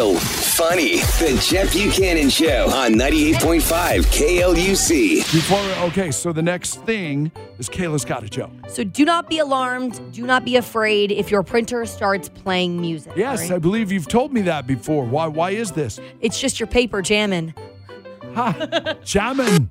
real, funny. The Chet Buchanan Show on 98.5 KLUC. Before, okay, so the next thing is Kayla's got a joke. So do not be alarmed. Do not be afraid if your printer starts playing music. Yes, all I believe you've told me that before. Why? Why is this? it's just your paper jamming. Ha, jamming.